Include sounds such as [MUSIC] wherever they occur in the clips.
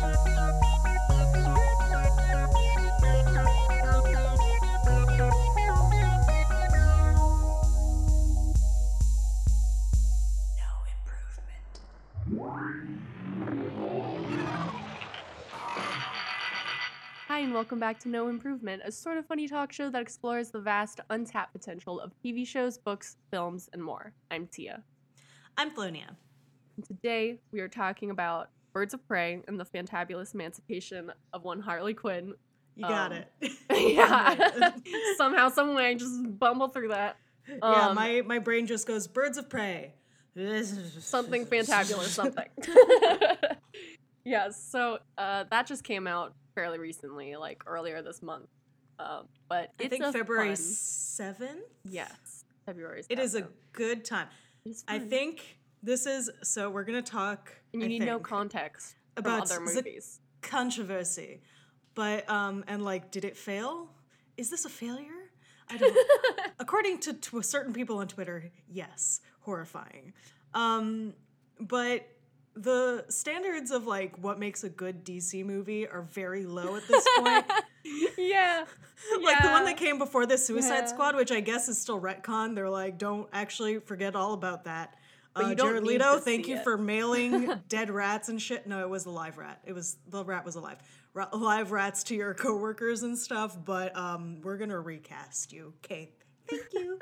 Hi, and welcome back to No Improvement, a sort of funny talk show that explores the vast, untapped potential of TV shows, books, films, and more. I'm Tia. I'm Flonia. And today we are talking about Birds of Prey and the fantabulous emancipation of one Harley Quinn. You got Um, it. [LAUGHS] [LAUGHS] yeah. [LAUGHS] Somehow, some way, just bumble through that. yeah, Um, my, my brain just goes birds of prey. something fantabulous, something. yes, so uh, that just came out fairly recently, like earlier this month. Um, but I think February 7th? Yes, February. It is a good time. I think this is so we're going to talk and you I need no context about other the- movies. controversy. But um and like did it fail? Is this a failure? I don't [LAUGHS] according to, to certain people on Twitter, yes, horrifying. Um, but the standards of like what makes a good DC movie are very low at this point. [LAUGHS] yeah, [LAUGHS] like the one that came before the Suicide Yeah. Squad, which I guess is still retcon. They're like, don't actually forget all about that. But uh, you don't Jared Leto, thank you it. for mailing [LAUGHS] dead rats and shit. No, it was a live rat. It was the rat was alive. Ra- live rats to your coworkers and stuff. But um, we're gonna recast you. Okay, thank you.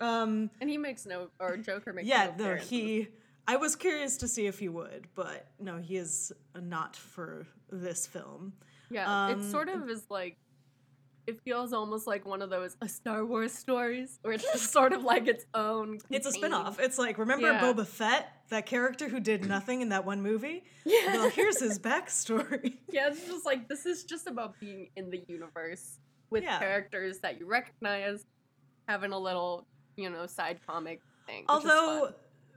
[LAUGHS] um, and he makes no or Joker makes yeah, no no, appearance in this. he. I was curious to see if he would, but no, he is not for this film. Yeah, it um, sort of is like. It feels almost like one of those a Star Wars stories, where it's just sort of like its own. It's a spin-off. It's like remember Yeah. Boba Fett, that character who did nothing in that one movie? Yeah. Well, here's his backstory. [LAUGHS] Yeah, it's just like this is just about being in the universe with Yeah. characters that you recognize, having a little, you know, side comic thing. Although.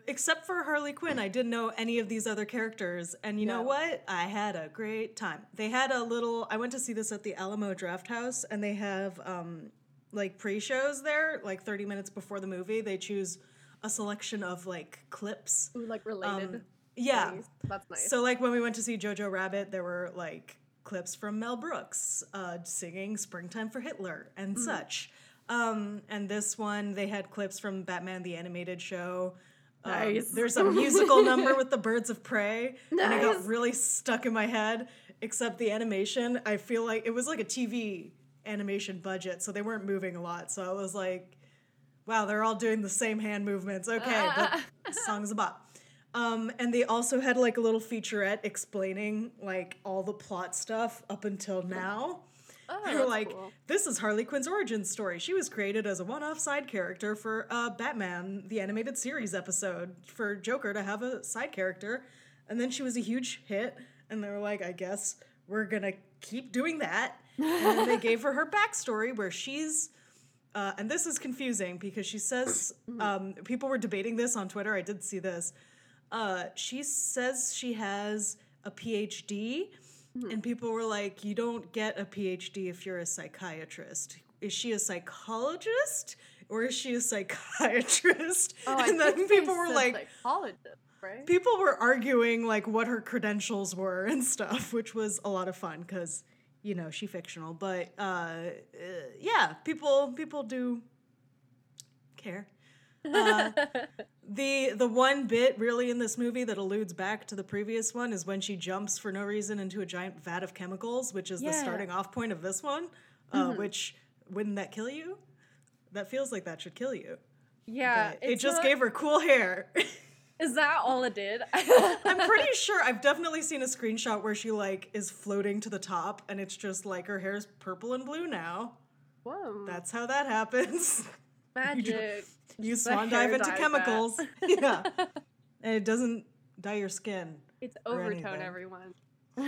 Except for Harley Quinn, I didn't know any of these other characters, and you know what? I had a great time. They had a little. I went to see this at the Alamo Drafthouse, and they have um, like pre-shows there, like 30 minutes before the movie. They choose a selection of like clips. Ooh, like related. Um, yeah. things. that's nice. So like when we went to see Jojo Rabbit, there were like clips from Mel Brooks uh, singing "Springtime for Hitler" and Mm. such. Um, and this one, they had clips from Batman the Animated Show. Um, there's a [LAUGHS] musical number with the Birds of Prey, and it got really stuck in my head. Except the animation, I feel like it was like a TV animation budget, so they weren't moving a lot. So I was like, "Wow, they're all doing the same hand movements." Okay, but the [LAUGHS] song's a bop. Um, and they also had like a little featurette explaining like all the plot stuff up until now. Oh, They were like, cool. this is Harley Quinn's origin story. She was created as a one off side character for uh, Batman, the animated series episode, for Joker to have a side character. And then she was a huge hit. And they were like, I guess we're going to keep doing that. And then they [LAUGHS] gave her her backstory where she's. Uh, and this is confusing because she says um, people were debating this on Twitter. I did see this. Uh, she says she has a PhD, and people were like, "You don't get a PhD if you're a psychiatrist. Is she a psychologist or is she a psychiatrist?" Oh, [LAUGHS] I and then think people were like, psychologist, right? people were arguing like what her credentials were and stuff, [LAUGHS] which was a lot of fun because you know she fictional. But uh, uh, yeah, people people do care. Uh, [LAUGHS] the the one bit really in this movie that alludes back to the previous one is when she jumps for no reason into a giant vat of chemicals, which is the Yeah. Mm-hmm. starting off point of this one. Uh, Which wouldn't that kill you? That feels like that should kill you. yeah, it just not- gave her cool hair. [LAUGHS] Is that all it did? I'm pretty [LAUGHS] sure I've definitely seen a screenshot where she like is floating to the top and it's just like her hair's purple and blue now. Whoa, That's how that happens. Magic. You The swan dive into chemicals. [LAUGHS] [LAUGHS] yeah. And it doesn't dye your skin. It's overtone, everyone. [LAUGHS]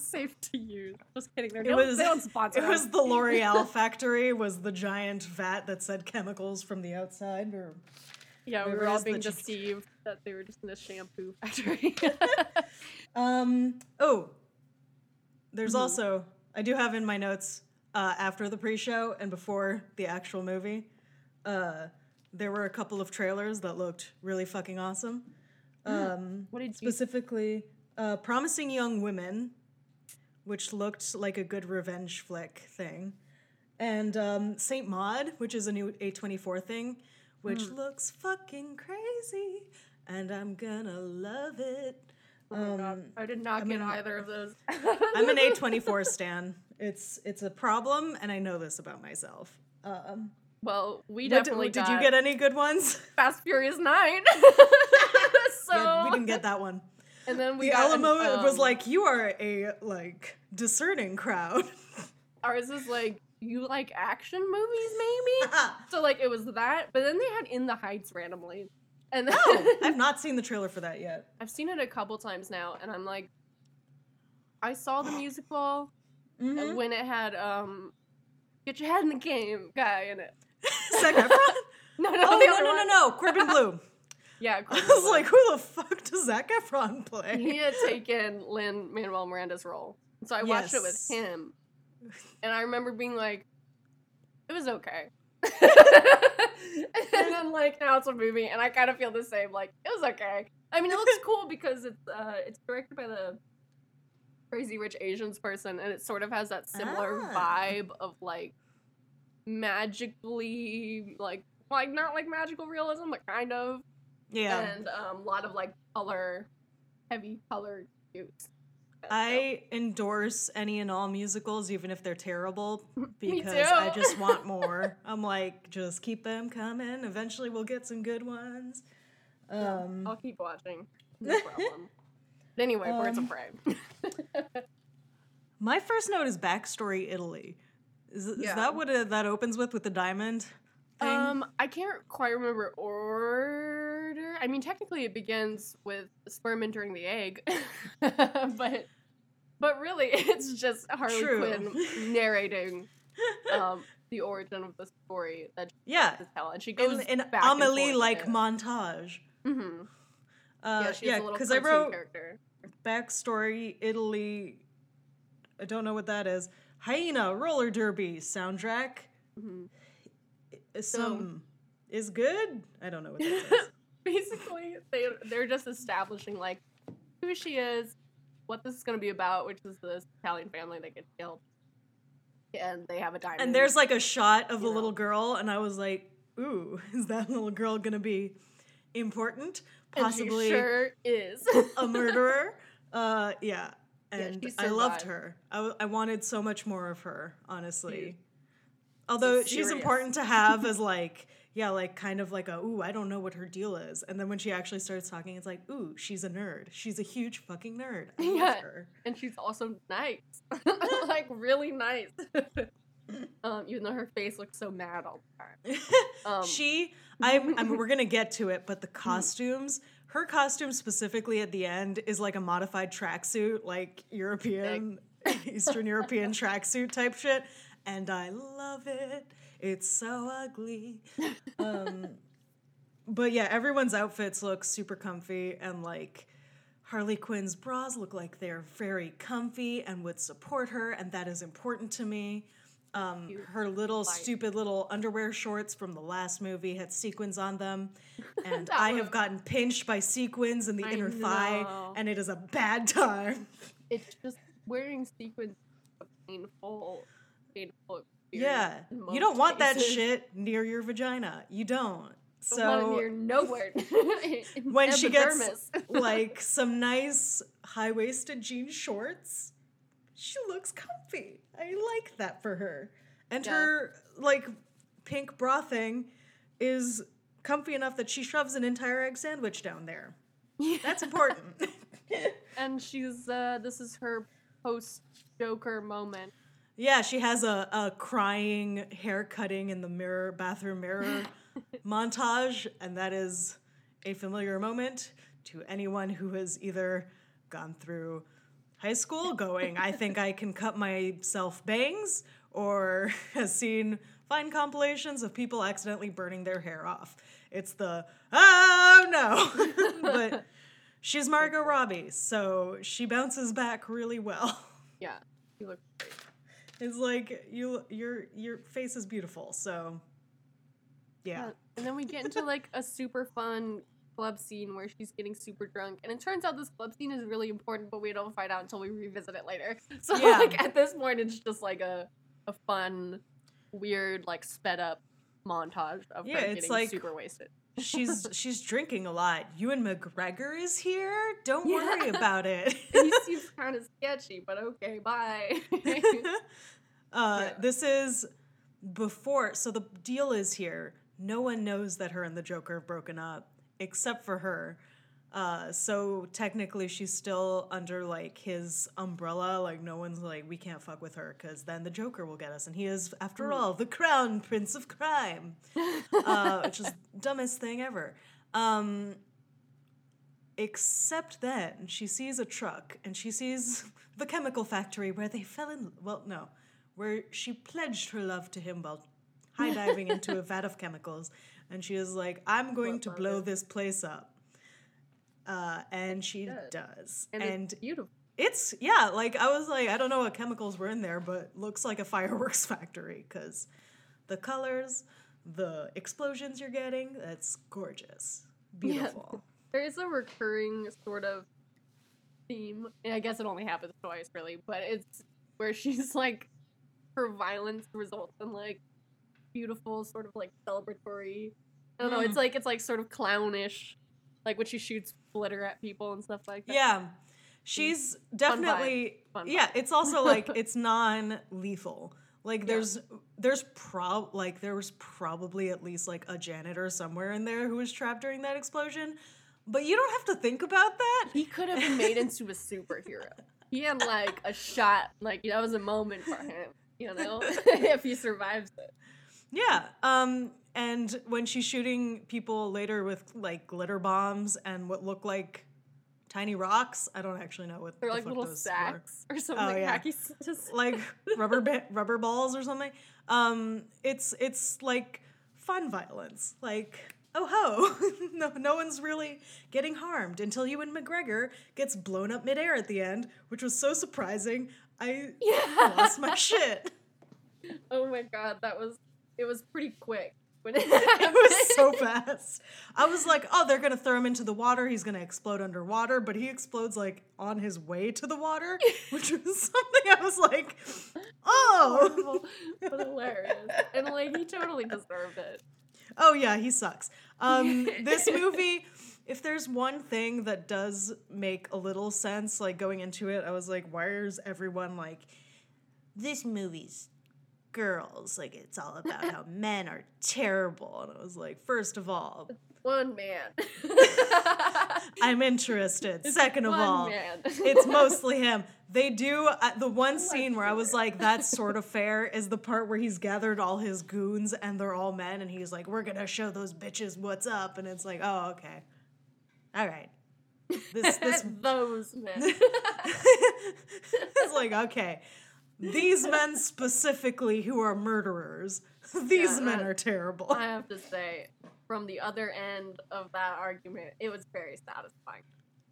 Safe to use. Just kidding. They're It no, was they don't sponsor it was the L'Oreal factory was the giant vat that said chemicals from the outside or Yeah, we were all being you- deceived that they were just in a shampoo factory. Um. Oh, there's Mhm. also I do have in my notes uh, after the pre-show and before the actual movie. Uh, there were a couple of trailers that looked really fucking awesome. Um, what did you? specifically, uh, Promising Young Women, which looked like a good revenge flick thing, and um, Saint Maud, which is a new A24 thing, which Hmm. looks fucking crazy, and I'm gonna love it. Oh my God, Um, I did not I'm get an- either of those. [LAUGHS] I'm an [LAUGHS] A24 stan. It's it's a problem, and I know this about myself. Um, Well, we what did- did, you get any good ones? [LAUGHS] Fast Furious Nine. so [LAUGHS] [LAUGHS] Yeah, we didn't get that one. And then we the got an, Alamo was um, like, "You are a like discerning crowd." ours is like you like action movies maybe. so like it was that, but then they had In the Heights randomly, and then oh, I've not seen the trailer for that yet. I've seen it a couple times now, and I'm like, I saw the [GASPS] musical Mhm. when it had um, get your head in the game guy in it. Zac Efron? [LAUGHS] No, no, Oh no no no no! Corbin Bleu. [LAUGHS] Yeah, I was Bleu. like, who the fuck does Zac Efron play? he had [LAUGHS] taken Lin Manuel Miranda's role. So I watched it with him. And I remember being like, it was okay. and then like now it's a movie and I kind of feel the same. Like, it was okay. I mean it looks cool because it's uh it's directed by the Crazy Rich Asians person and it sort of has that similar Ah. vibe of like magically like like not like magical realism, but kind of Yeah, and um, a lot of like color, heavy color shoots. I endorse any and all musicals, even if they're terrible, [LAUGHS] because I just want [LAUGHS] more. I'm like, just keep them coming. Eventually, we'll get some good ones. Um, I'll keep watching. No [LAUGHS] problem. But anyway, Birds Um, of Prey. my first note is backstory Italy. Is, is Yeah. that what uh that opens with with the diamond thing? Um, I can't quite remember order. I mean, technically, it begins with sperm entering the egg, [LAUGHS] but but really, [LAUGHS] it's just Harley True. Quinn [LAUGHS] narrating um, the origin of the story that she yeah, to tell, and she goes in an Amelie like it. montage. hmm Uh, yeah, she's yeah, because I wrote character. backstory Italy. I don't know what that is. Hyena roller derby soundtrack. Mhm. Is Some is good. I don't know what that [LAUGHS] is. basically they they're just establishing like who she is, what this is going to be about, which is this Italian family that gets killed, and they have a diamond. and there's like a shot of a know. little girl, and I was like, "Ooh, [LAUGHS] is that little girl gonna be important? Possibly sure is a murderer?" [LAUGHS] Uh, yeah. Yeah, And she I loved survived. her. I, w- I wanted so much more of her, honestly. Although she's important to have as [LAUGHS] like, yeah, like kind of like a, ooh, I don't know what her deal is. And then when she actually starts talking, it's like, ooh, she's a nerd. She's a huge fucking nerd. I love Yeah. her. and she's also nice, [LAUGHS] [LAUGHS] like really nice. um, even though her face looks so mad all the time. Um, she, I'm, I'm, we're gonna get to it, but the costumes, her costume specifically at the end is like a modified tracksuit, like European, [LAUGHS] Eastern European [LAUGHS] tracksuit type shit, and I love it. It's so ugly. [LAUGHS] Um, but yeah, everyone's outfits look super comfy and like. Harley Quinn's bras look like they're very comfy and would support her, and that is important to me. Um, her little Like- stupid little underwear shorts from the last movie had sequins on them, [LAUGHS] and I have gotten pinched by sequins in the I inner thigh, and it is a bad time. [LAUGHS] it's just wearing sequins is painful, painful. Yeah, you don't want that shit near your vagina. You don't. So near nowhere. [LAUGHS] when she gets like some nice high waisted jean shorts, she looks comfy. I like that for her. And Yeah. her like pink bra thing is comfy enough that she shoves an entire egg sandwich down there. That's important. [LAUGHS] and she's uh this is her post Joker moment. yeah, she has a, a crying hair cutting in the mirror bathroom mirror [LAUGHS] montage, and that is a familiar moment to anyone who has either gone through high school going, I think I can cut myself bangs, or [LAUGHS] has seen fine compilations of people accidentally burning their hair off. It's the, oh no! [LAUGHS] but she's Margot Robbie, so she bounces back really well. [LAUGHS] Yeah, she looks great. It's like you your your face is beautiful, so yeah. Yeah, And then we get into like a super fun club scene where she's getting super drunk, and it turns out this club scene is really important, but we don't find out until we revisit it later. [LAUGHS] So Yeah. like at this point, it's just like a a fun, weird like sped up montage of Yeah, her it's getting like- super wasted. she's [LAUGHS] she's drinking a lot. Ewan McGregor is here. Don't Yeah. worry about [LAUGHS] it. he seems kind of sketchy, but okay, bye. uh, Yeah. This is before. So the deal is here. No one knows that her and the Joker have broken up, except for her. Uh, so technically, she's still under like his umbrella. Like no one's like, we can't fuck with her because then the Joker will get us, and he is, after all, the crown prince of crime, [LAUGHS] uh, which is dumbest thing ever. Um, except then she sees a truck and she sees [LAUGHS] the chemical factory where they fell in. Well, no, where she pledged her love to him while high diving into a [LAUGHS] vat of chemicals, and she is like, "I'm going to blow Barbara. this place up." Uh, and she does. does, and, and it's beautiful. it's yeah, like I was like, I don't know what chemicals were in there, but looks like a [LAUGHS] fireworks factory because the colors, the explosions you're getting, that's gorgeous, [LAUGHS] Yeah. beautiful. There is a recurring sort of theme. and I guess it only happens twice, really, but it's where [LAUGHS] she's like, her violence results in like beautiful, sort of like celebratory. I don't know. Mm. It's like it's like sort of clownish, like when she shoots glitter at people and stuff like that. Yeah, she's definitely Fun yeah. vibe. It's also like [LAUGHS] it's non-lethal. Like Yeah. there's there's prob like there was probably at least like a janitor somewhere in there who was trapped during that explosion, but you don't have to think about that. He could have been made into a superhero. He had like a shot, like that was a moment for him, you know, [LAUGHS] [LAUGHS] if he survives it. Yeah. Um and when she's shooting people later with like glitter bombs and what look like tiny rocks, I don't actually know what They're the like little those were. sacks or something. Oh, yeah. [LAUGHS] Just like rubber ba- rubber balls or something. Um, it's it's like fun violence. Like oh ho, [LAUGHS] no no one's really getting harmed until Ewan McGregor gets blown up midair at the end, which was so surprising. I [LAUGHS] yeah. lost my shit. Oh my god, that was it was pretty quick when it [LAUGHS] It was so fast. I was like, oh, they're gonna throw him into the water. He's gonna explode underwater, but he explodes like on his way to the water, [LAUGHS] which was something I was like, oh. Horrible, but hilarious. And like he totally deserved it. Oh yeah, he sucks. Um, this [LAUGHS] movie, if there's one thing that does make a little sense, like going into it, I was like, why is everyone like, this movie's girls? Like it's all about [LAUGHS] how men are terrible, and I was like, first of all, One man. [LAUGHS] I'm interested. Second of all, it's [LAUGHS] mostly him. They do uh, the one scene where I was like, "That's sort of fair." Is the part where he's gathered all his goons and they're all men, and he's like, "We're gonna show those bitches what's up," and it's like, "Oh, okay, all right." This this those men. it's like okay, these men specifically who are murderers. [LAUGHS] These Yeah, men are terrible. I have to say, from the other end of that argument, it was very satisfying.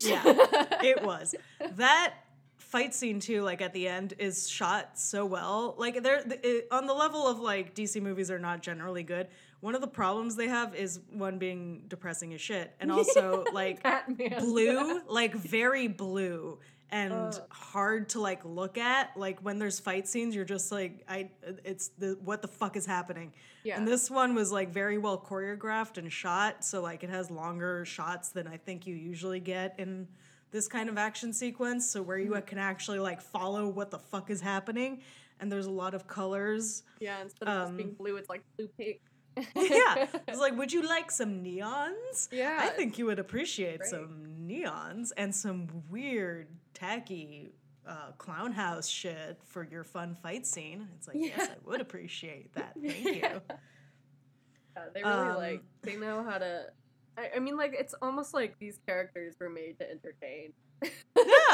Yeah, [LAUGHS] it was that fight scene too like at the end is shot so well like they're it, on the level of like dc movies are not generally good one of the problems they have is one being depressing as shit and [LAUGHS] also like Batman. blue like very blue and Ugh. hard to like look at like when there's fight scenes you're just like i it's the what the fuck is happening Yeah. and this one was like very well choreographed and shot so like it has longer shots than i think you usually get in this kind of action sequence so where you Mm-hmm. can actually like follow what the fuck is happening and there's a lot of colors yeah, instead of just um, being blue, it's like blue pink. [LAUGHS] yeah [LAUGHS] it's like would you like some neons Yeah, I think you would appreciate great. some neons and some weird, tacky uh, clown house shit for your fun fight scene. It's like, yes, I would appreciate that. [LAUGHS] Thank you. Yeah, they really Um, like they know how to. I, I mean, like it's almost like these characters were made to entertain. [LAUGHS] I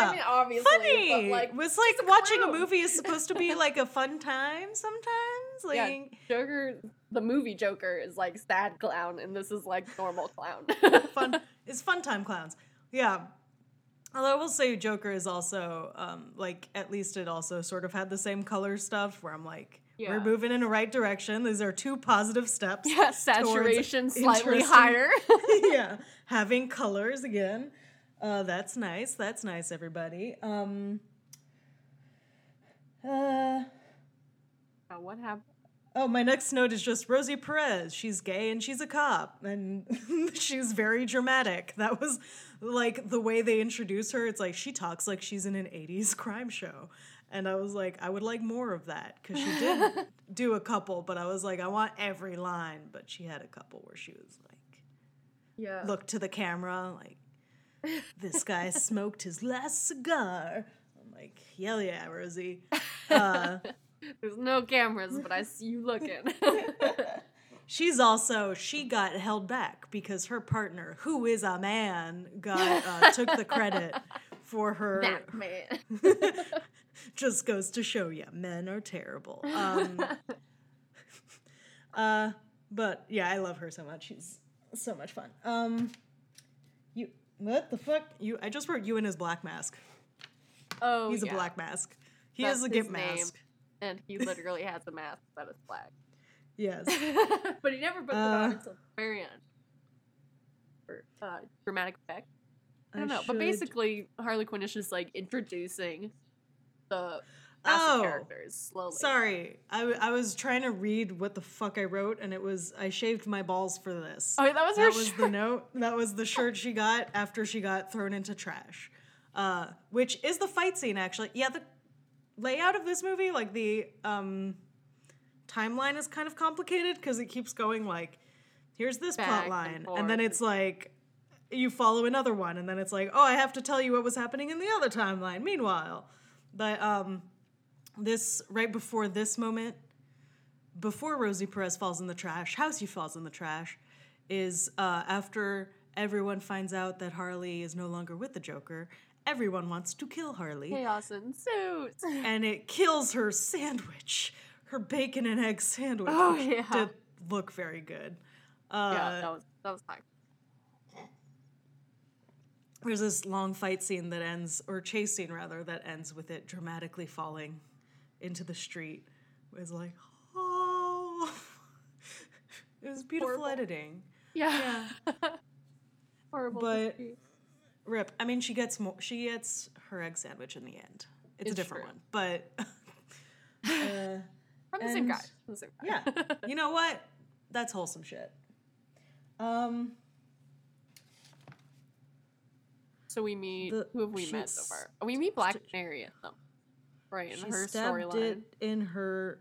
Yeah. mean, obviously, Funny. but like was like a watching a clown. movie is supposed to be [LAUGHS] like a fun time sometimes. Like, Yeah. Joker, the movie Joker is like sad clown, and this is like normal clown. fun it's fun time clowns. Yeah. Although I will say Joker is also um like at least it also sort of had the same color stuff where I'm like, Yeah. We're moving in the right direction. These are two positive steps. [LAUGHS] Yeah, saturation slightly [LAUGHS] higher. [LAUGHS] yeah, having colors again. Uh, that's nice. That's nice, everybody. Um, uh, Uh, what happened? oh, my next note is just Rosie Perez. She's gay and she's a cop, and she's very dramatic. That was like the way they introduce her. It's like she talks like she's in an '80s crime show, and I was like, I would like more of that because she did [LAUGHS] do a couple, but I was like, I want every line. But she had a couple where she was like Yeah. look to the camera like this guy [LAUGHS] smoked his last cigar i'm like hell yeah rosie [LAUGHS] uh, There's no cameras, but I see you looking. She's also she got held back because her partner who is a man got uh, [LAUGHS] took the credit for her that man. [LAUGHS] just goes to show you men are terrible um, [LAUGHS] uh, but yeah i love her so much she's so much fun um, you what the fuck you i just wrote you in his black mask oh, He's yeah. a black mask. He That's is a gimp mask. and he literally has a mask that is black. Yes. [LAUGHS] but he never puts it Uh, on until the very end. For uh, dramatic effect. I don't know. But basically, Harley Quinn is just like introducing the Oh, characters slowly. Sorry, I, w- I was trying to read what the fuck I wrote, and it was I shaved my balls for this. Oh, that was her that was shirt. the note. That was the shirt she got after she got thrown into trash. Uh, which is the fight scene actually. Yeah, the layout of this movie, like the um, timeline, is kind of complicated because it keeps going like, here's this Back plot line, forth and then it's like. You follow another one, and then it's like, oh, I have to tell you what was happening in the other timeline. Meanwhile, but um, this right before this moment, before Rosie Perez falls in the trash, how she falls in the trash, is uh, after everyone finds out that Harley is no longer with the Joker. Everyone wants to kill Harley, Chaos ensues. [LAUGHS] and it kills her sandwich. Her bacon and egg [LAUGHS] sandwich, Oh, yeah. did look very good. Uh, yeah, that was that was fine. there's this long fight scene that ends, or chase scene rather, that ends with it dramatically falling into the street. It was like, oh, [LAUGHS] it was beautiful Horrible. editing. Yeah. [LAUGHS] Horrible. But-. Rip. I mean, she gets more. She gets her egg sandwich in the end. It's, a different true. one, but uh, From the same and- guy. From the same guy. yeah, [LAUGHS] you know what? That's wholesome shit. Um, so we meet. The- who have we met so far? We meet Black st- Canary in them. Right, in she her storyline. in her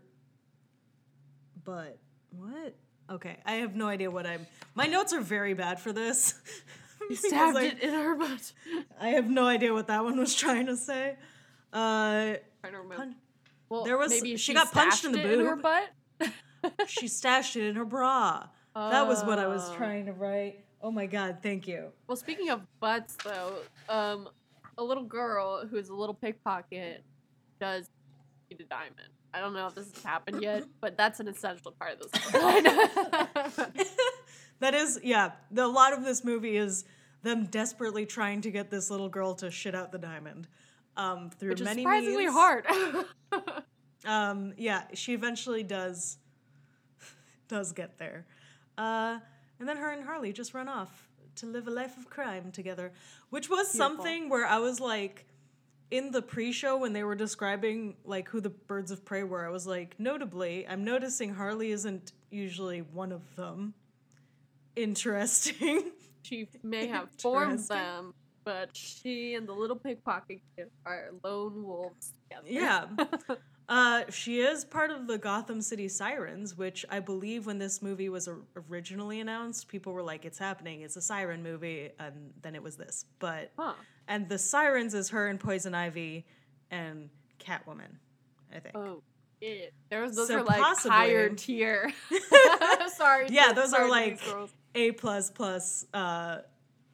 butt. What? Okay, I have no idea what I'm. My notes are very bad for this. [LAUGHS] Stabbed I, it in her butt. I have no idea what that one was trying to say. Uh, trying to remember. pun- Well, there was- maybe she got punched in the it in her butt. she stashed it in her bra. That was what I was Oh. trying to write. Oh my god, thank you. Well, speaking of butts, though, um, a little girl who is a little pickpocket does need a diamond. I don't know if this has happened yet, [LAUGHS] but that's an essential part of this. [LAUGHS] [LAUGHS] that is, yeah. The, a lot of this movie is them desperately trying to get this little girl to shit out the diamond. Um, through Which is many surprisingly means. hard. Um, yeah, she eventually does [LAUGHS] does get there. Uh, and then her and Harley just run off to live a life of crime together, which was Beautiful. something where I was like in the pre-show when they were describing like who the birds of prey were, I was like, notably, I'm noticing Harley isn't usually one of them. Interesting. [LAUGHS] she may have formed Interesting. them, but she and the little pickpocket kid are lone wolves together. Yeah. [LAUGHS] Uh, she is part of the Gotham City Sirens, which I believe when this movie was or- originally announced, people were like, "It's happening! It's a siren movie," and then it was this. But huh. and the Sirens is her and Poison Ivy and Catwoman, I think. Oh, yeah. Those, those So are like possibly- higher [LAUGHS] tier. [LAUGHS] [LAUGHS] Sorry. Yeah, those are sorry to like- A plus plus. Uh,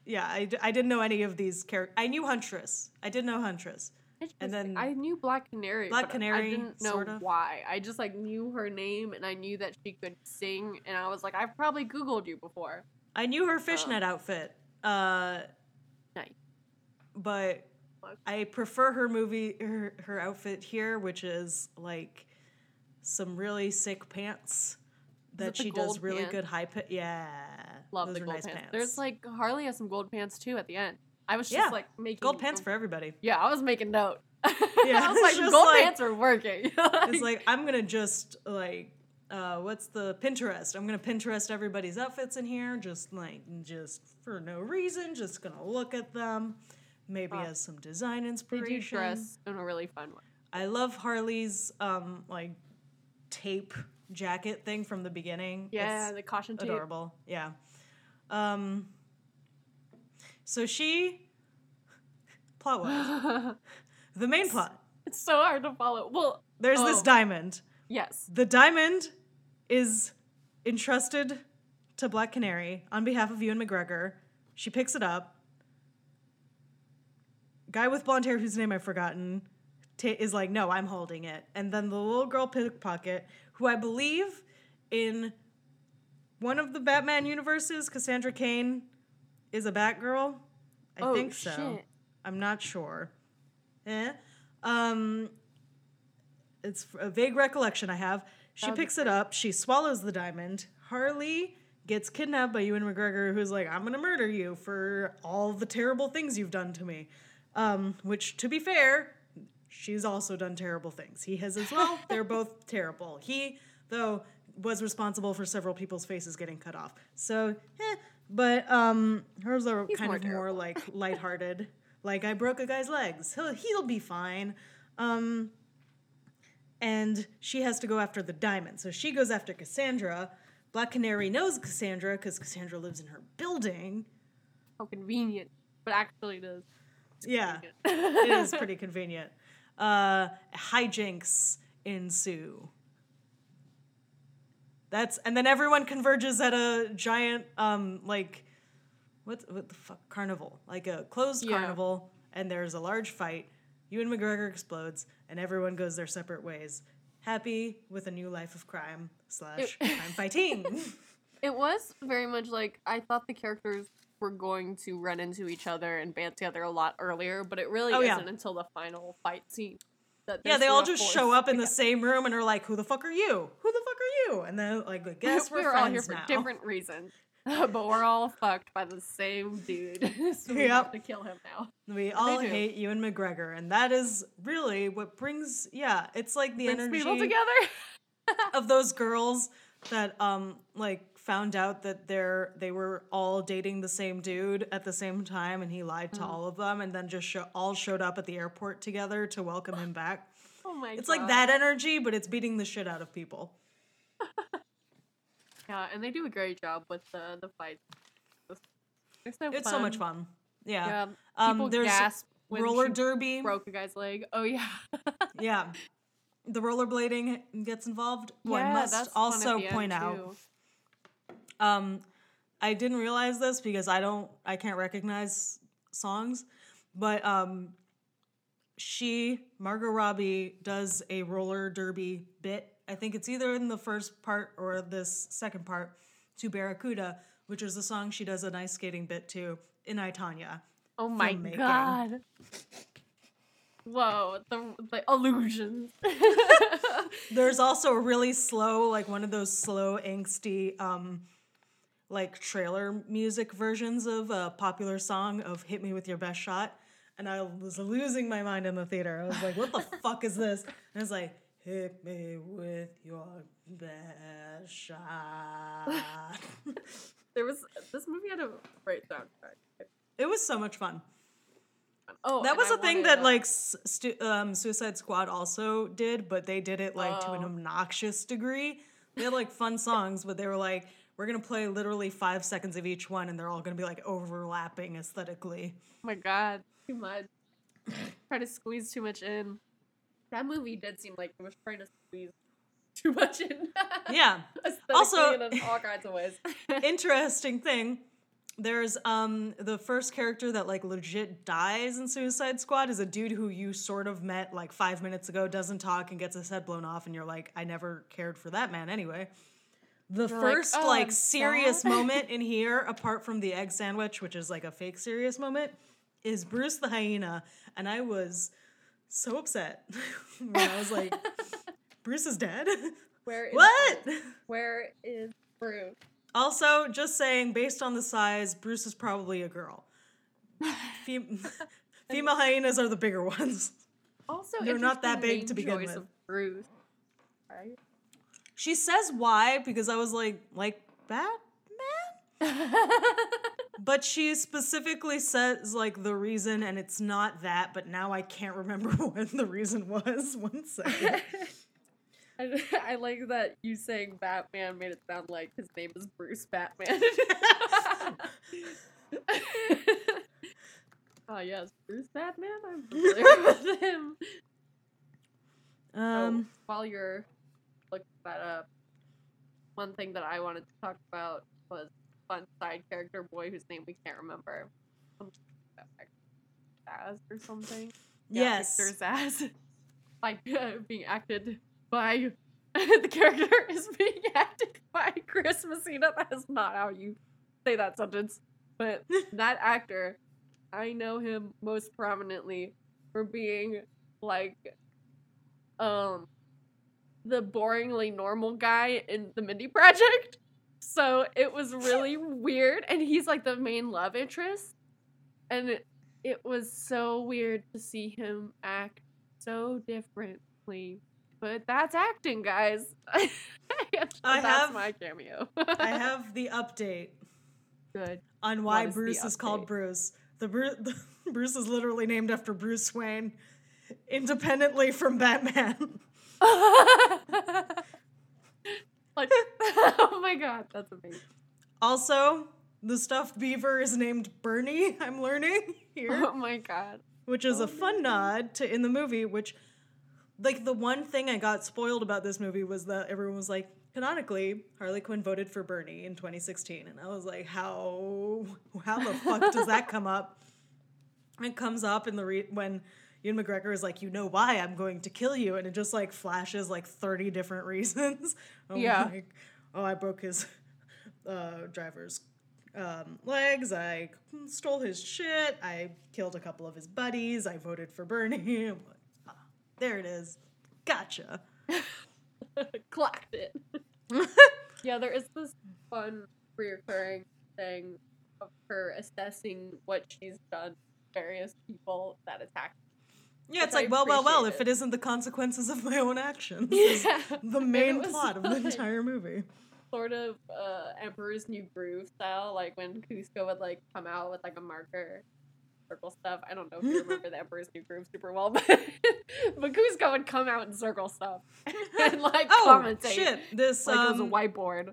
yeah, I didn't know any of these characters. I knew Huntress. I did know Huntress. And then- I knew Black Canary. Black Canary, I didn't know sort of. why. I just like knew her name and I knew that she could sing, and I was like, I've probably Googled you before. I knew her fishnet outfit. Uh, Nice. but I prefer her movie her, her outfit here, which is like some really sick pants that she does really pants? good high pit. Yeah, Love those the gold nice pants. pants. There's like Harley has some gold pants too at the end. I was just Yeah, like making gold pants for everybody. Yeah, I was making note. [LAUGHS] Yeah, I was like, gold like- pants are working. [LAUGHS] It's like I'm gonna just like uh, what's the Pinterest? I'm gonna Pinterest everybody's outfits in here, just like just for no reason, just gonna look at them, maybe Uh, as some design they inspiration. do dress in a really fun way. I love Harley's um like tape jacket thing from the beginning. Yeah, It's the caution tape. adorable. Yeah. Um. So she [LAUGHS] plot wise, [LAUGHS] the main plot. it's so hard to follow. Well, There's this Oh. diamond. yes. The diamond is entrusted to Black Canary on behalf of Ewan McGregor. She picks it up. Guy with blonde hair, whose name I've forgotten, ta is like, "No, I'm holding it." And then the little girl pickpocket, who I believe in one of the Batman universes, Cassandra Cain is a Batgirl. I oh, think so. Shit. I'm not sure. Eh. Um, it's a vague recollection I have. She That would picks it up. She swallows the diamond. Harley gets kidnapped by Ewan McGregor, who's like, "I'm gonna murder you for all the terrible things you've done to me." Um, which, to be fair, she's also done terrible things. He has as well. [LAUGHS] They're both terrible. He, though, was responsible for several people's faces getting cut off. So, eh. But um, hers are He's kind more of more terrible. like [LAUGHS] lighthearted. like I broke a guy's legs. He'll he'll be fine. Um, and she has to go after the diamond. So she goes after Cassandra. Black Canary knows Cassandra because Cassandra lives in her building. How convenient. But actually, it is. Yeah, [LAUGHS] it is pretty convenient. Uh, hijinks ensue. That's and then everyone converges at a giant um like what what the fuck carnival like a closed Yeah. carnival and there's a large fight. Ewan McGregor explodes and everyone goes their separate ways. Happy with a new life of crime slash crime [LAUGHS] fighting. It was very much like I thought the characters were going to run into each other and band together a lot earlier, but it really oh, isn't until the final fight scene. That yeah, they all just show up in the same room and are like, "Who the fuck are you? Who the fuck are you?" And then like, I [LAUGHS] guess we're, we're all here for now. different reasons, [LAUGHS] but we're all fucked by the same dude. [LAUGHS] so we have to kill him now. We all hate Ewan McGregor, and that is really what brings. Yeah, it's like the Brings energy people together. of those girls that um like found out that they're they were all dating the same dude at the same time, and he lied Mm. to all of them, and then just show, all showed up at the airport together to welcome him back. Oh my god. It's like that energy, but it's beating the shit out of people. Yeah, and they do a great job with the the fights. They're so It's so much fun. Yeah. Yeah, Um, there's gasp when roller she derby. broke a guy's leg. Oh yeah. [LAUGHS] Yeah. The rollerblading gets involved. Oh, I must fun also point out. Um, I didn't realize this because I don't, I can't recognize songs, but um, she, Margot Robbie, does a roller derby bit. I think it's either in the first part or this second part to Barracuda, which is the song she does an ice skating bit to in I Tonya. Oh my filmmaking. god. Whoa, the the illusions. [LAUGHS] There's also a really slow, like one of those slow, angsty, um, like trailer music versions of a popular song of "Hit Me with Your Best Shot," and I was losing my mind in the theater. I was like, "What the [LAUGHS] fuck is this?" And I was like, "Hit me with your [LAUGHS] best shot." there was this movie had a great soundtrack. it was so much fun. Oh, That was I a thing that like stu- um, Suicide Squad also did, but they did it like to an Oh. obnoxious degree. They had like fun songs, but they were like, we're gonna play literally five seconds of each one, and they're all gonna be like overlapping aesthetically. Oh my god, too much. Try to squeeze too much in. That movie did seem like it was trying to squeeze too much in. [LAUGHS] Yeah. Also- in all kinds of ways. [LAUGHS] Interesting thing. There's um the first character that like legit dies in Suicide Squad is a dude who you sort of met like five minutes ago, doesn't talk and gets his head blown off, and you're like, I never cared for that man anyway. The You're like, first "Oh, like serious sad." [LAUGHS] moment in here, apart from the egg sandwich, which is like a fake serious moment, is Bruce the hyena, and I was so upset [LAUGHS] when I was like, [LAUGHS] Bruce is dead. Where is what? Bruce? Where is Bruce? Also, just saying, based on the size, Bruce is probably a girl. [LAUGHS] Fem- female hyenas are the bigger ones. Also, They're not that big to begin with. Of Bruce, right? She says why because I was like, like Batman? But she specifically says like the reason, and it's not that. But now I can't remember [LAUGHS] what the reason was. [LAUGHS] One second. [LAUGHS] I, I like that you saying Batman made it sound like his name is Bruce Batman. oh yes, Bruce Batman. I'm familiar with him. Um, so while you're looking that up, one thing that I wanted to talk about fun side character boy whose name we can't remember. Zsasz or something. Yeah, yes. Victor Zsasz. [LAUGHS] Like uh, being acted by [LAUGHS] the character [LAUGHS] is being acted by Chris Messina. That is not how you say that sentence. But that actor, I know him most prominently for being like um the boringly normal guy in the Mindy Project. So it was really weird. And he's like the main love interest. And it, it was so weird to see him act so differently. But that's acting, guys. [LAUGHS] I that's have- my cameo. I [LAUGHS] have the update good. on why is Bruce is called? Bruce. The, Bru- [LAUGHS] the Bruce is literally named after Bruce Wayne, independently from Batman. Like, [LAUGHS] oh my god, that's amazing. Also, the stuffed beaver is named Bernie. [LAUGHS] I'm learning here. Oh my god. which is Oh, a fun nod to in the movie which like the one thing i got spoiled about this movie was that everyone was like canonically harley quinn voted for bernie in 2016 and i was like how how the fuck does that come up [LAUGHS] it comes up in the re- when Ewan McGregor is like, you know why I'm going to kill you, and it just like flashes like 30 different [LAUGHS] reasons. I'm [LAUGHS] Yeah. like, oh, I broke his [LAUGHS] uh, driver's um, legs. I stole his shit. I killed a couple of his buddies. I voted for Bernie. Like, ah, there it is. Gotcha. Clocked it. yeah, there is this fun reoccurring thing of her assessing what she's done to various people that attack. Yeah, it's Which I like, well, well, well, appreciate if it. it isn't the consequences of my own actions. [LAUGHS] Yeah. The main it plot of the [LAUGHS] entire movie. Sort of uh, Emperor's New Groove style, like when Kuzco would like come out with like a marker, circle stuff. I don't know if you [LAUGHS] remember the Emperor's New Groove super well, but but Kuzco would come out and circle stuff and like Oh, commentate. shit. This Like it was a um, whiteboard.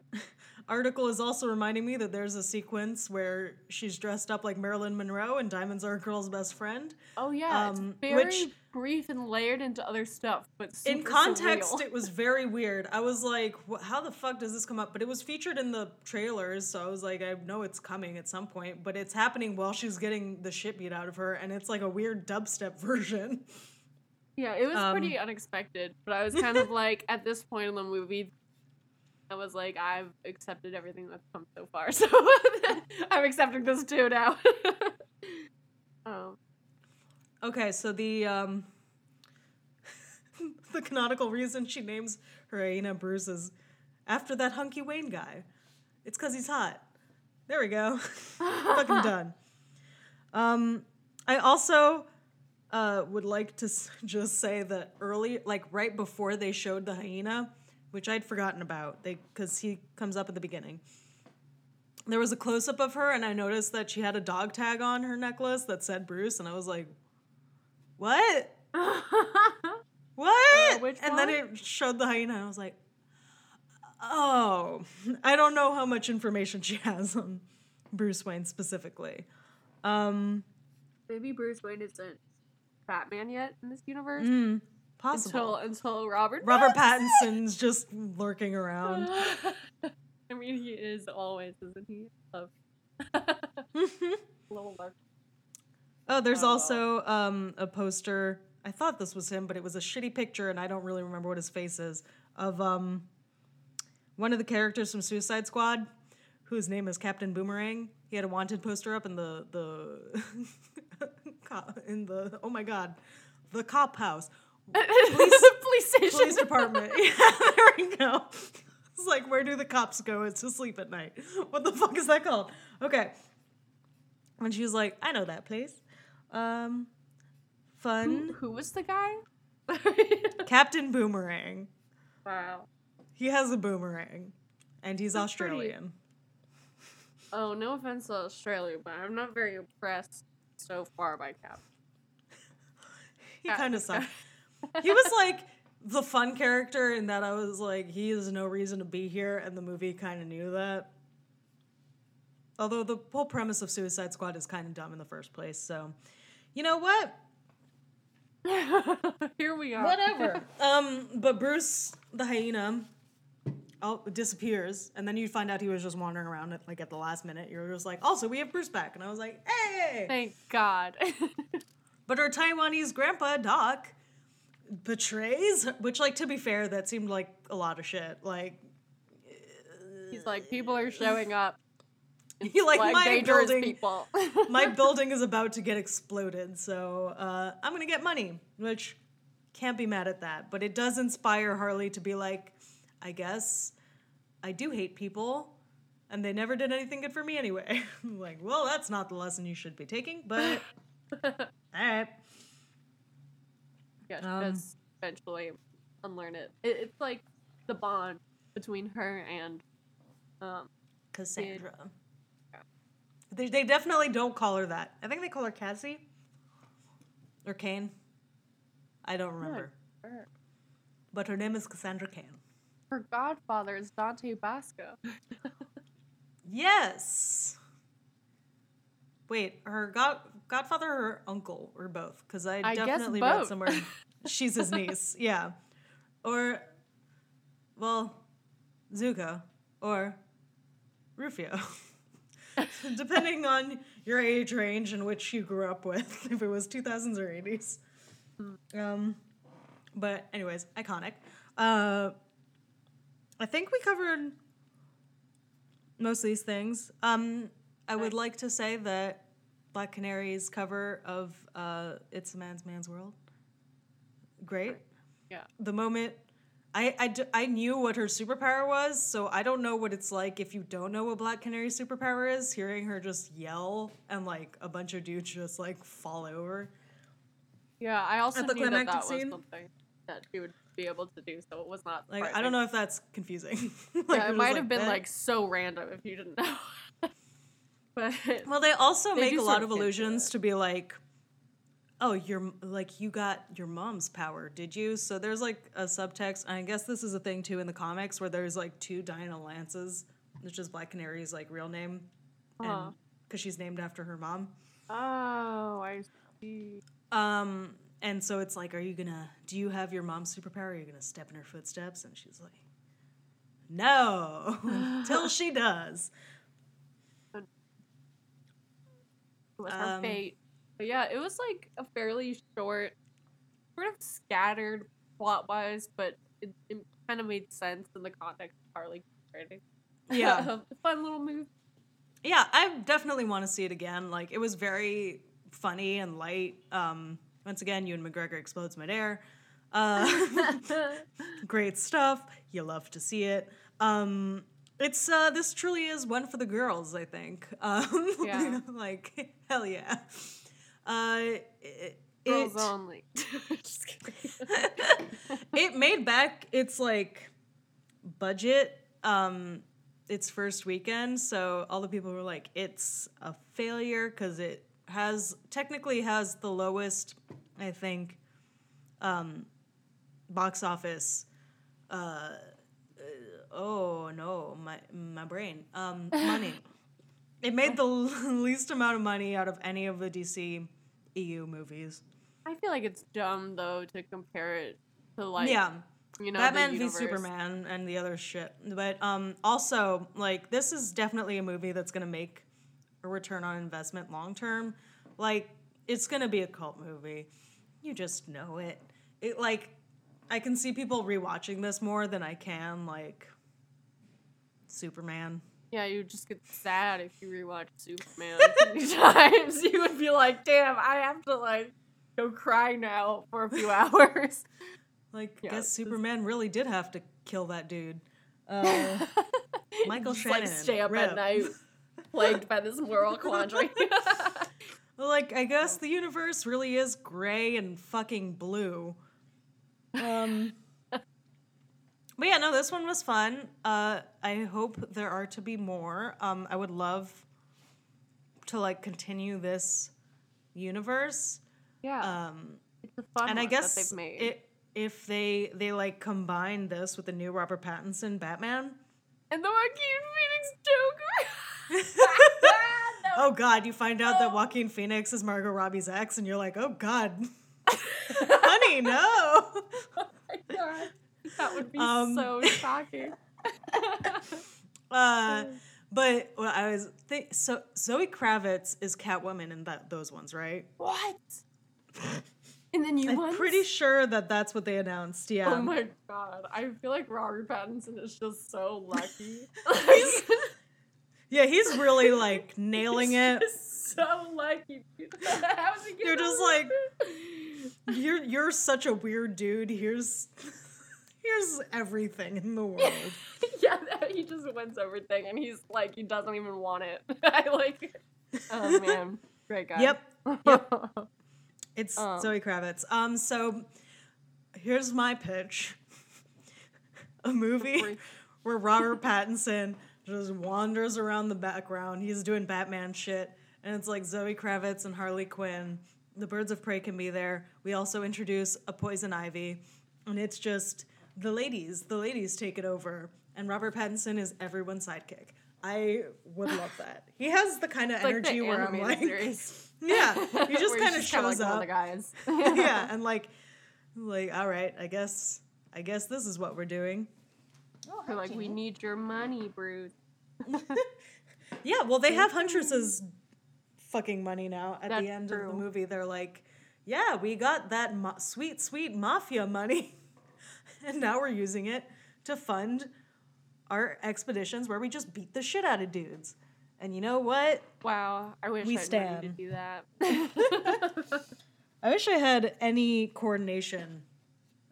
Article is also reminding me that there's a sequence where she's dressed up like Marilyn Monroe and Diamonds Are a Girl's Best Friend. Oh yeah, um, it's very which- brief and layered into other stuff, but in context surreal. it was very weird i was like how the fuck does this come up but it was featured in the trailers so i was like i know it's coming at some point but it's happening while she's getting the shit beat out of her and it's like a weird dubstep [LAUGHS] version Yeah, it was Um, pretty unexpected, but I was kind of [LAUGHS] like, at this point in the movie, I was like, I've accepted everything that's come so far, [LAUGHS] so [LAUGHS] I'm accepting this too now. [LAUGHS] um, okay so the um the canonical reason she names her hyena bruce is after that hunky wayne guy it's because he's hot there we go fucking done. Um, I also uh, would like to just say that early, like right before they showed the hyena, which I'd forgotten about, they because he comes up at the beginning. There was a close up of her, and I noticed that she had a dog tag on her necklace that said Bruce, and I was like, "What? [LAUGHS] What?" Uh, and then it showed the hyena, and I was like, "Oh, [LAUGHS] I don't know how much information she has on Bruce Wayne specifically." Um, maybe Bruce Wayne isn't Batman yet in this universe mm, possible. until until Robert. Robert Pattinson- Pattinson's just lurking around. [LAUGHS] I mean, he is always, isn't he? Love. Little lurk. oh, there's Oh. also um, a poster. I thought this was him, but it was a shitty picture, and I don't really remember what his face is. Of um, one of the characters from Suicide Squad, whose name is Captain Boomerang. He had a wanted poster up in the the [LAUGHS] in the oh my god, the cop house. Police, [LAUGHS] police station. police department. [LAUGHS] Yeah, there we go. It's like, where do the cops go to sleep at night? What the fuck is that called? Okay. And she was like, I know that place. Um, fun. Who, who was the guy? [LAUGHS] Captain Boomerang. wow. He has a boomerang, and he's That's pretty- Australian. Oh, no offense to Australia, but I'm not very impressed so far by Cap. He kind of sucked. He was like the fun character in that I was like, he has no reason to be here, and the movie kind of knew that. Although the whole premise of Suicide Squad is kind of dumb in the first place, so you know what? [LAUGHS] Here we are. Whatever. [LAUGHS] um, but Bruce the hyena oh, disappears, and then you find out he was just wandering around at, like at the last minute. You're just like, also we have Bruce back, and I was like, hey. Thank God. [LAUGHS] But our Taiwanese grandpa Doc betrays, which like to be fair, that seemed like a lot of shit. Like He's like, people are showing [LAUGHS] up. he like, my building, [LAUGHS] my [LAUGHS] building is about to get exploded, so uh, I'm gonna get money, which can't be mad at that. But it does inspire Harley to be like, I guess I do hate people. And they never did anything good for me anyway. Like, well, that's not the lesson you should be taking, but all right. Yeah, she Um, does eventually unlearn it. it. It's like the bond between her and um Cassandra. They, they definitely don't call her that. I think they call her Cassie or Cain. I don't remember. her, But her name is Cassandra Cain. her godfather is Dante Basco. [LAUGHS] Yes. Wait, her god godfather or uncle or both? Because I, I definitely read somewhere [LAUGHS] she's his niece. Yeah. Or, well, Zuko or Rufio. [LAUGHS] Depending on your age range and which you grew up with, [LAUGHS] if it was 2000s or 80s. Um, but, anyways, iconic. Uh, I think we covered most of these things. Um, I would like to say that Black Canary's cover of uh, "It's a Man's Man's World" great. Yeah. The moment I, I, d- I knew what her superpower was, so I don't know what it's like if you don't know what Black Canary's superpower is. Hearing her just yell and like a bunch of dudes just like fall over. Yeah, I also At the knew that that climactic was something that she would be able to do, so it was not. Like I don't know if that's confusing. [LAUGHS] Like, yeah, it might have been like so random if you didn't [LAUGHS] know. But [LAUGHS] Well, they also They make a lot of allusions to be like, "Oh, you're like you got your mom's power, did you?" So there's like a subtext. And I guess this is a thing too in the comics where there's like two Dinah Lances, which is Black Canary's like real name, because she's named after her mom. oh, I see. Um, and so it's like, are you gonna? Do you have your mom's superpower? Are you gonna step in her footsteps? And she's like, no, [LAUGHS] till she does. It was her Um, fate. But yeah, it was like a fairly short, sort of scattered plot wise, but it, it kind of made sense in the context of Harley writing. Yeah. [LAUGHS] fun little move. yeah i definitely want to see it again like it was very funny and light um once again ewan mcgregor explodes midair uh [LAUGHS] [LAUGHS] great stuff you love to see it um it's uh this truly is one for the girls i think um [LAUGHS] Yeah. like [LAUGHS] hell yeah uh it, Girls it- only. [LAUGHS] It made back its like budget um its first weekend so all the people were like it's a failure because it has technically has the lowest i think um box office uh, oh no my my brain um money it made the [LAUGHS] least amount of money out of any of the dc eu movies I feel like it's dumb though to compare it to like yeah you know Batman v. Superman and the other shit. But um, also, like, this is definitely a movie that's gonna make a return on investment long term. Like, it's gonna be a cult movie. You just know it. It like, I can see people rewatching this more than I can like Superman. Yeah, you would just get sad if you rewatch Superman many [LAUGHS] times. You would be like, "Damn, I have to like go cry now for a few hours. Like, Yeah, guess Superman really did have to kill that dude. Uh, [LAUGHS] Michael Just, like stay up rip. at night, plagued by this moral quandary. [LAUGHS] well, like, I guess the universe really is gray and fucking blue. Um, but yeah, no, this one was fun. Uh, I hope there are to be more. Um, I would love to like continue this universe. yeah, Um, it's a fun and I guess that they've made. it, if they they like combine this with the new Robert Pattinson Batman. and the Joaquin Phoenix Joker. [LAUGHS] Oh God, you find out that. Joaquin Phoenix is Margot Robbie's ex, and you're like, oh God, [LAUGHS] honey, no. [LAUGHS] Oh my god. That would be Um, so shocking. [LAUGHS] Uh, but well, I was think so. Zoe Kravitz is Catwoman in that those ones, right? what? [LAUGHS] In the new I'm ones? pretty sure that that's what they announced. Yeah. Oh my god. I feel like Robert Pattinson is just so lucky. [LAUGHS] He's- yeah, he's really like nailing He's it. so lucky. How's he You're just like- You're you're such a weird dude. Here's here's everything in the [LAUGHS] world. yeah, he just wins everything and he's like, he doesn't even want it. [LAUGHS] I like. Oh man. Great guy. Yep. [LAUGHS] Yep. It's Um. Zoe Kravitz. Um, so here's my pitch: a movie where Robert Pattinson just wanders around the background. He's doing Batman shit, and it's like Zoe Kravitz and Harley Quinn. The Birds of Prey can be there. We also introduce a Poison Ivy, and it's just the ladies. The ladies take it over, and Robert Pattinson is everyone's sidekick. I would love [LAUGHS] that. He has the kind of It's like energy the where I'm like, series. [LAUGHS] yeah, he just [LAUGHS] kind of shows like up. The guys. yeah, and like, like, all right, I guess, I guess this is what we're doing. They're oh, like, we need your money, Bruce. Yeah, well, they have Huntress's fucking money now. At That's the end of the movie, they're like, yeah, we got that ma- sweet, sweet mafia money, and [LAUGHS] now we're using it to fund our expeditions where we just beat the shit out of dudes. And you know what? Wow, I wish We I money to do that. [LAUGHS] [LAUGHS] I wish I had any coordination.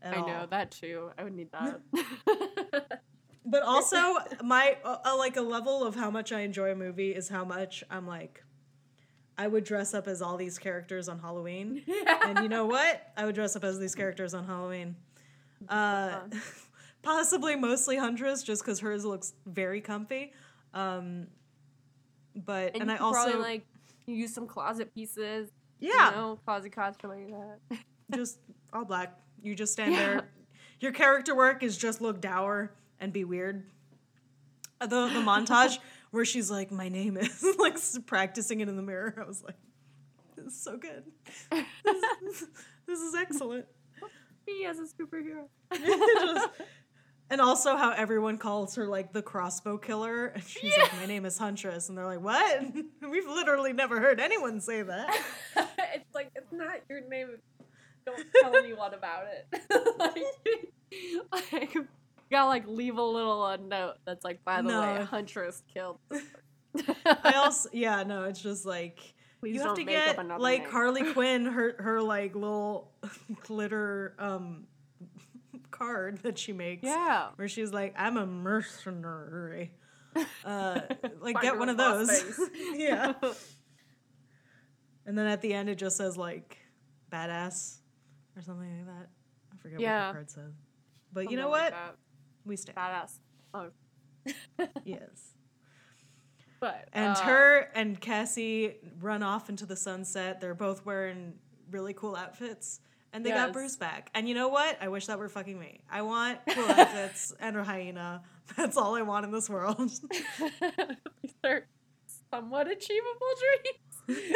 At I all. know that too. I would need that. But also, my uh, uh, like a level of how much I enjoy a movie is how much I'm like, I would dress up as all these characters on Halloween, and you know what? I would dress up as these characters on Halloween. Uh, [LAUGHS] possibly mostly Huntress, just because hers looks very comfy. Um, but and, and, I could probably also like use some closet pieces. yeah, You know, closet costume like that. [LAUGHS] just all black. You just stand Yeah. there. Your character work is just look dour and be weird. Uh, The the montage [LAUGHS] where she's like, "My name is," like practicing it in the mirror. I was like, "This is so good. This is, this is excellent." Me as a superhero. [LAUGHS] [LAUGHS] Just- and also how everyone calls her like the crossbow killer, and she's like, "My name is Huntress," and they're like, "What? [LAUGHS] We've literally never heard anyone say that." it's like it's not your name. Don't tell anyone about it. like, like, you gotta like leave a little uh, note that's like, by the way, Huntress killed. I also, yeah, no, it's just like Please you have to get like name. Harley [LAUGHS] Quinn, her her like little [LAUGHS] glitter um [LAUGHS] card that she makes. Yeah. Where she's like, I'm a mercenary. Uh, like get one of those. yeah. And then at the end, it just says like badass or something like that. I forget what the card says. But you know what? We stand. Badass. Oh, Yes. But And uh, her and Cassie run off into the sunset. They're both wearing really cool outfits. And they got Bruce back. And you know what? I wish that were fucking me. I want cool outfits [LAUGHS] and a hyena. That's all I want in this world. [LAUGHS] [LAUGHS] These are somewhat achievable dreams.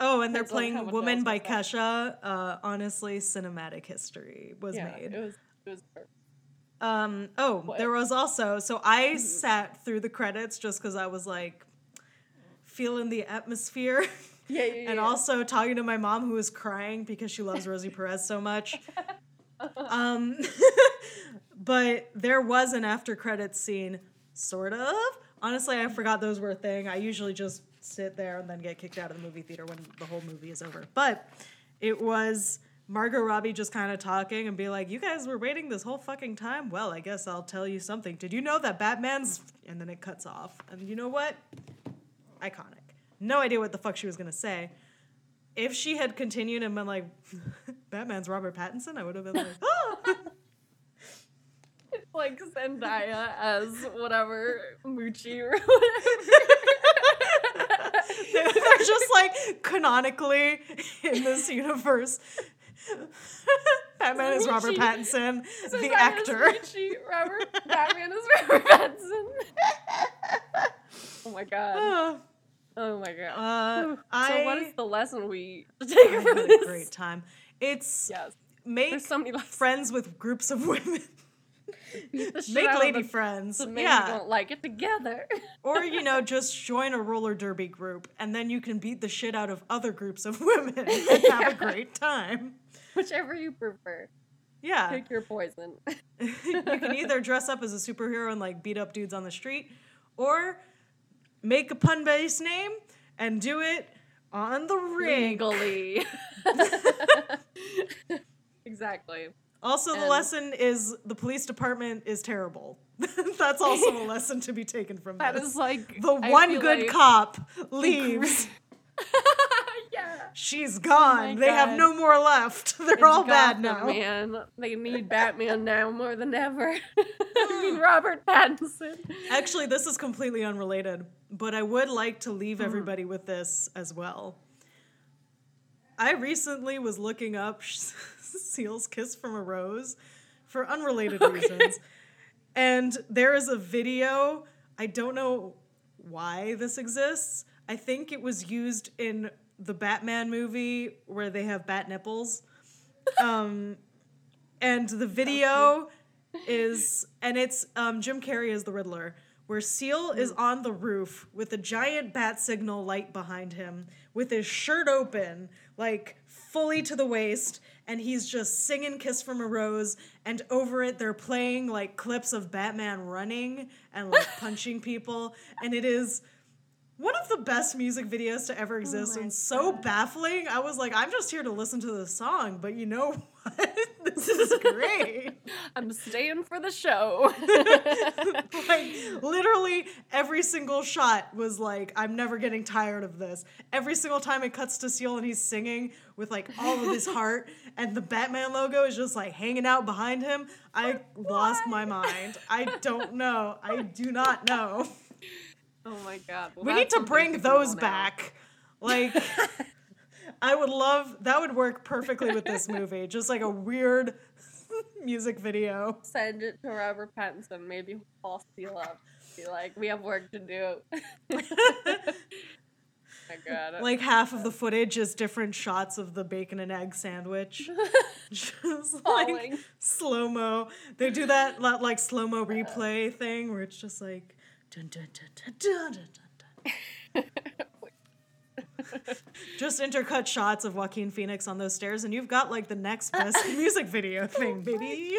oh, and they're playing Woman by. Kesha. Uh, honestly, cinematic history was yeah, made. it was. It was perfect. Um, oh, What? there was also so I [LAUGHS] sat through the credits just because I was like feeling the atmosphere. Yeah, yeah, [LAUGHS] yeah. and also talking to my mom who was crying because she loves Rosie Perez so much. [LAUGHS] Um, but there was an after credits scene, sort of. Honestly, I forgot those were a thing. I usually just sit there and then get kicked out of the movie theater when the whole movie is over. But it was Margot Robbie just kind of talking and be like, "You guys were waiting this whole fucking time. Well, I guess I'll tell you something. Did you know that Batman's?" And then it cuts off. And you know what? Iconic. No idea what the fuck she was gonna say. If she had continued and been like, [LAUGHS] "Batman's Robert Pattinson," I would have been like, "Oh." [LAUGHS] [LAUGHS] Like Zendaya as whatever Moochie or whatever. They're just like canonically in this universe. [LAUGHS] Batman is Robert Richie. Pattinson, the Zendaya is actor. Moochie, Robert [LAUGHS] Batman is Robert Pattinson. oh my god. Uh, [SIGHS] Oh my god. uh, so I, what is the lesson we [LAUGHS] take I from had a this? great time. It's Yes. make so friends with groups of women. The make lady the- friends. So maybe Yeah. don't like it together. Or, you know, just join a roller derby group and then you can beat the shit out of other groups of women and have Yeah. a great time. [LAUGHS] Whichever you prefer. Yeah. Pick your poison. [LAUGHS] you can either dress up as a superhero and like beat up dudes on the street, or make a pun based name and do it on the ring. Legally. [LAUGHS] exactly. Also, the lesson is the police department is terrible. That's also a lesson to be taken from That this. is like the I one good like- cop leaves. Yeah. She's gone. they have no more left. [LAUGHS] They're It's all bad now. Man, they need Batman now more than ever. [LAUGHS] I mean, [SIGHS] Robert Pattinson. Actually, this is completely unrelated, but I would like to Hmm. leave everybody with this as well. I recently was looking up [LAUGHS] Seal's Kiss from a Rose for unrelated reasons. And there is a video, I don't know why this exists. I think it was used in the Batman movie where they have bat nipples. [LAUGHS] Um, and the video is and it's um, Jim Carrey as the Riddler, where Seal is on the roof with a giant bat signal light behind him, with his shirt open, like fully to the waist, and he's just singing "Kiss from a Rose," and over it they're playing like clips of Batman running and like [LAUGHS] punching people, and it is. One of the best music videos to ever oh exist my and so baffling. I was like, I'm just here to listen to the song, but you know [LAUGHS] what? [LAUGHS] this is great. [LAUGHS] I'm staying for the show. like literally every single shot was like i'm never getting tired of this every single time it cuts to seal and he's singing with like all of his heart and the batman logo is just like hanging out behind him i lost my mind i don't know i do not know oh my god. Well, we need to bring those now. back like [LAUGHS] i would love that would work perfectly with this movie just like a weird [LAUGHS] music video Send it to Robert Pattinson. Maybe I'll steal up. Be like, we have work to do. [LAUGHS] my god. like half of the footage is different shots of the bacon and egg sandwich. Just like slow mo. They do that like slow mo replay thing where it's just like dun dun dun. Just intercut shots of Joaquin Phoenix on those stairs, and you've got like the next best [LAUGHS] music video oh thing, baby.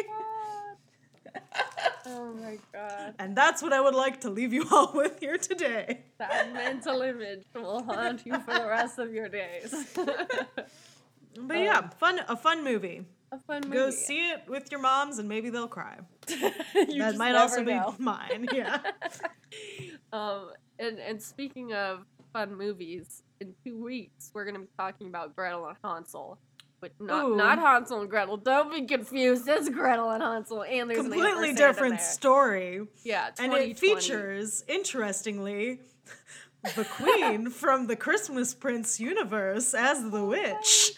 oh my god. And that's what I would like to leave you all with here today. That mental image will haunt you for the rest of your days. But yeah, fun a fun movie. A fun movie. Go see it with your moms, and maybe they'll cry. [LAUGHS] You that might also know. be [LAUGHS] mine. Yeah. [LAUGHS] Um, and and speaking of fun movies, in two weeks we're gonna be talking about Gretel and Hansel, but not Ooh. not Hansel and Gretel. Don't be confused. It's Gretel and Hansel, and there's an Completely in different story. Yeah, And it features, interestingly, the queen from the Christmas Prince universe as the witch.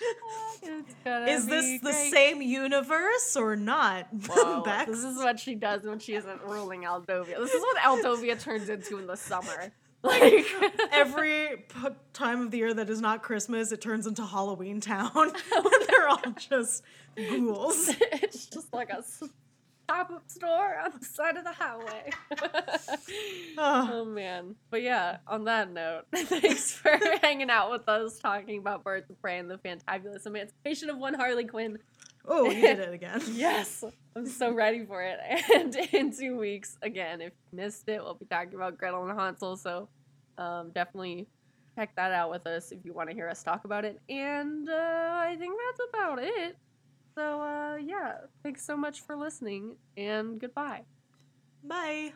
It's gonna Is this be the great. same universe or not? [LAUGHS] Whoa, [LAUGHS] Back- this is what she does when she isn't ruling Aldovia. This is what Aldovia turns into in the summer. [LAUGHS] Like Every p- time of the year that is not Christmas, it turns into Halloween Town. and they're all just ghouls. it's just like a pop up store on the side of the highway. oh. [LAUGHS] oh. man. But yeah, on that note, [LAUGHS] thanks for [LAUGHS] hanging out with us talking about Birds of Prey and the fantabulous emancipation of one Harley Quinn. Oh, you did it again. yes. I'm so ready for it. And in two weeks, again, if you missed it, we'll be talking about Gretel and Hansel. So um, definitely check that out with us if you want to hear us talk about it. And uh, I think that's about it. So, uh, yeah, thanks so much for listening and goodbye. Bye.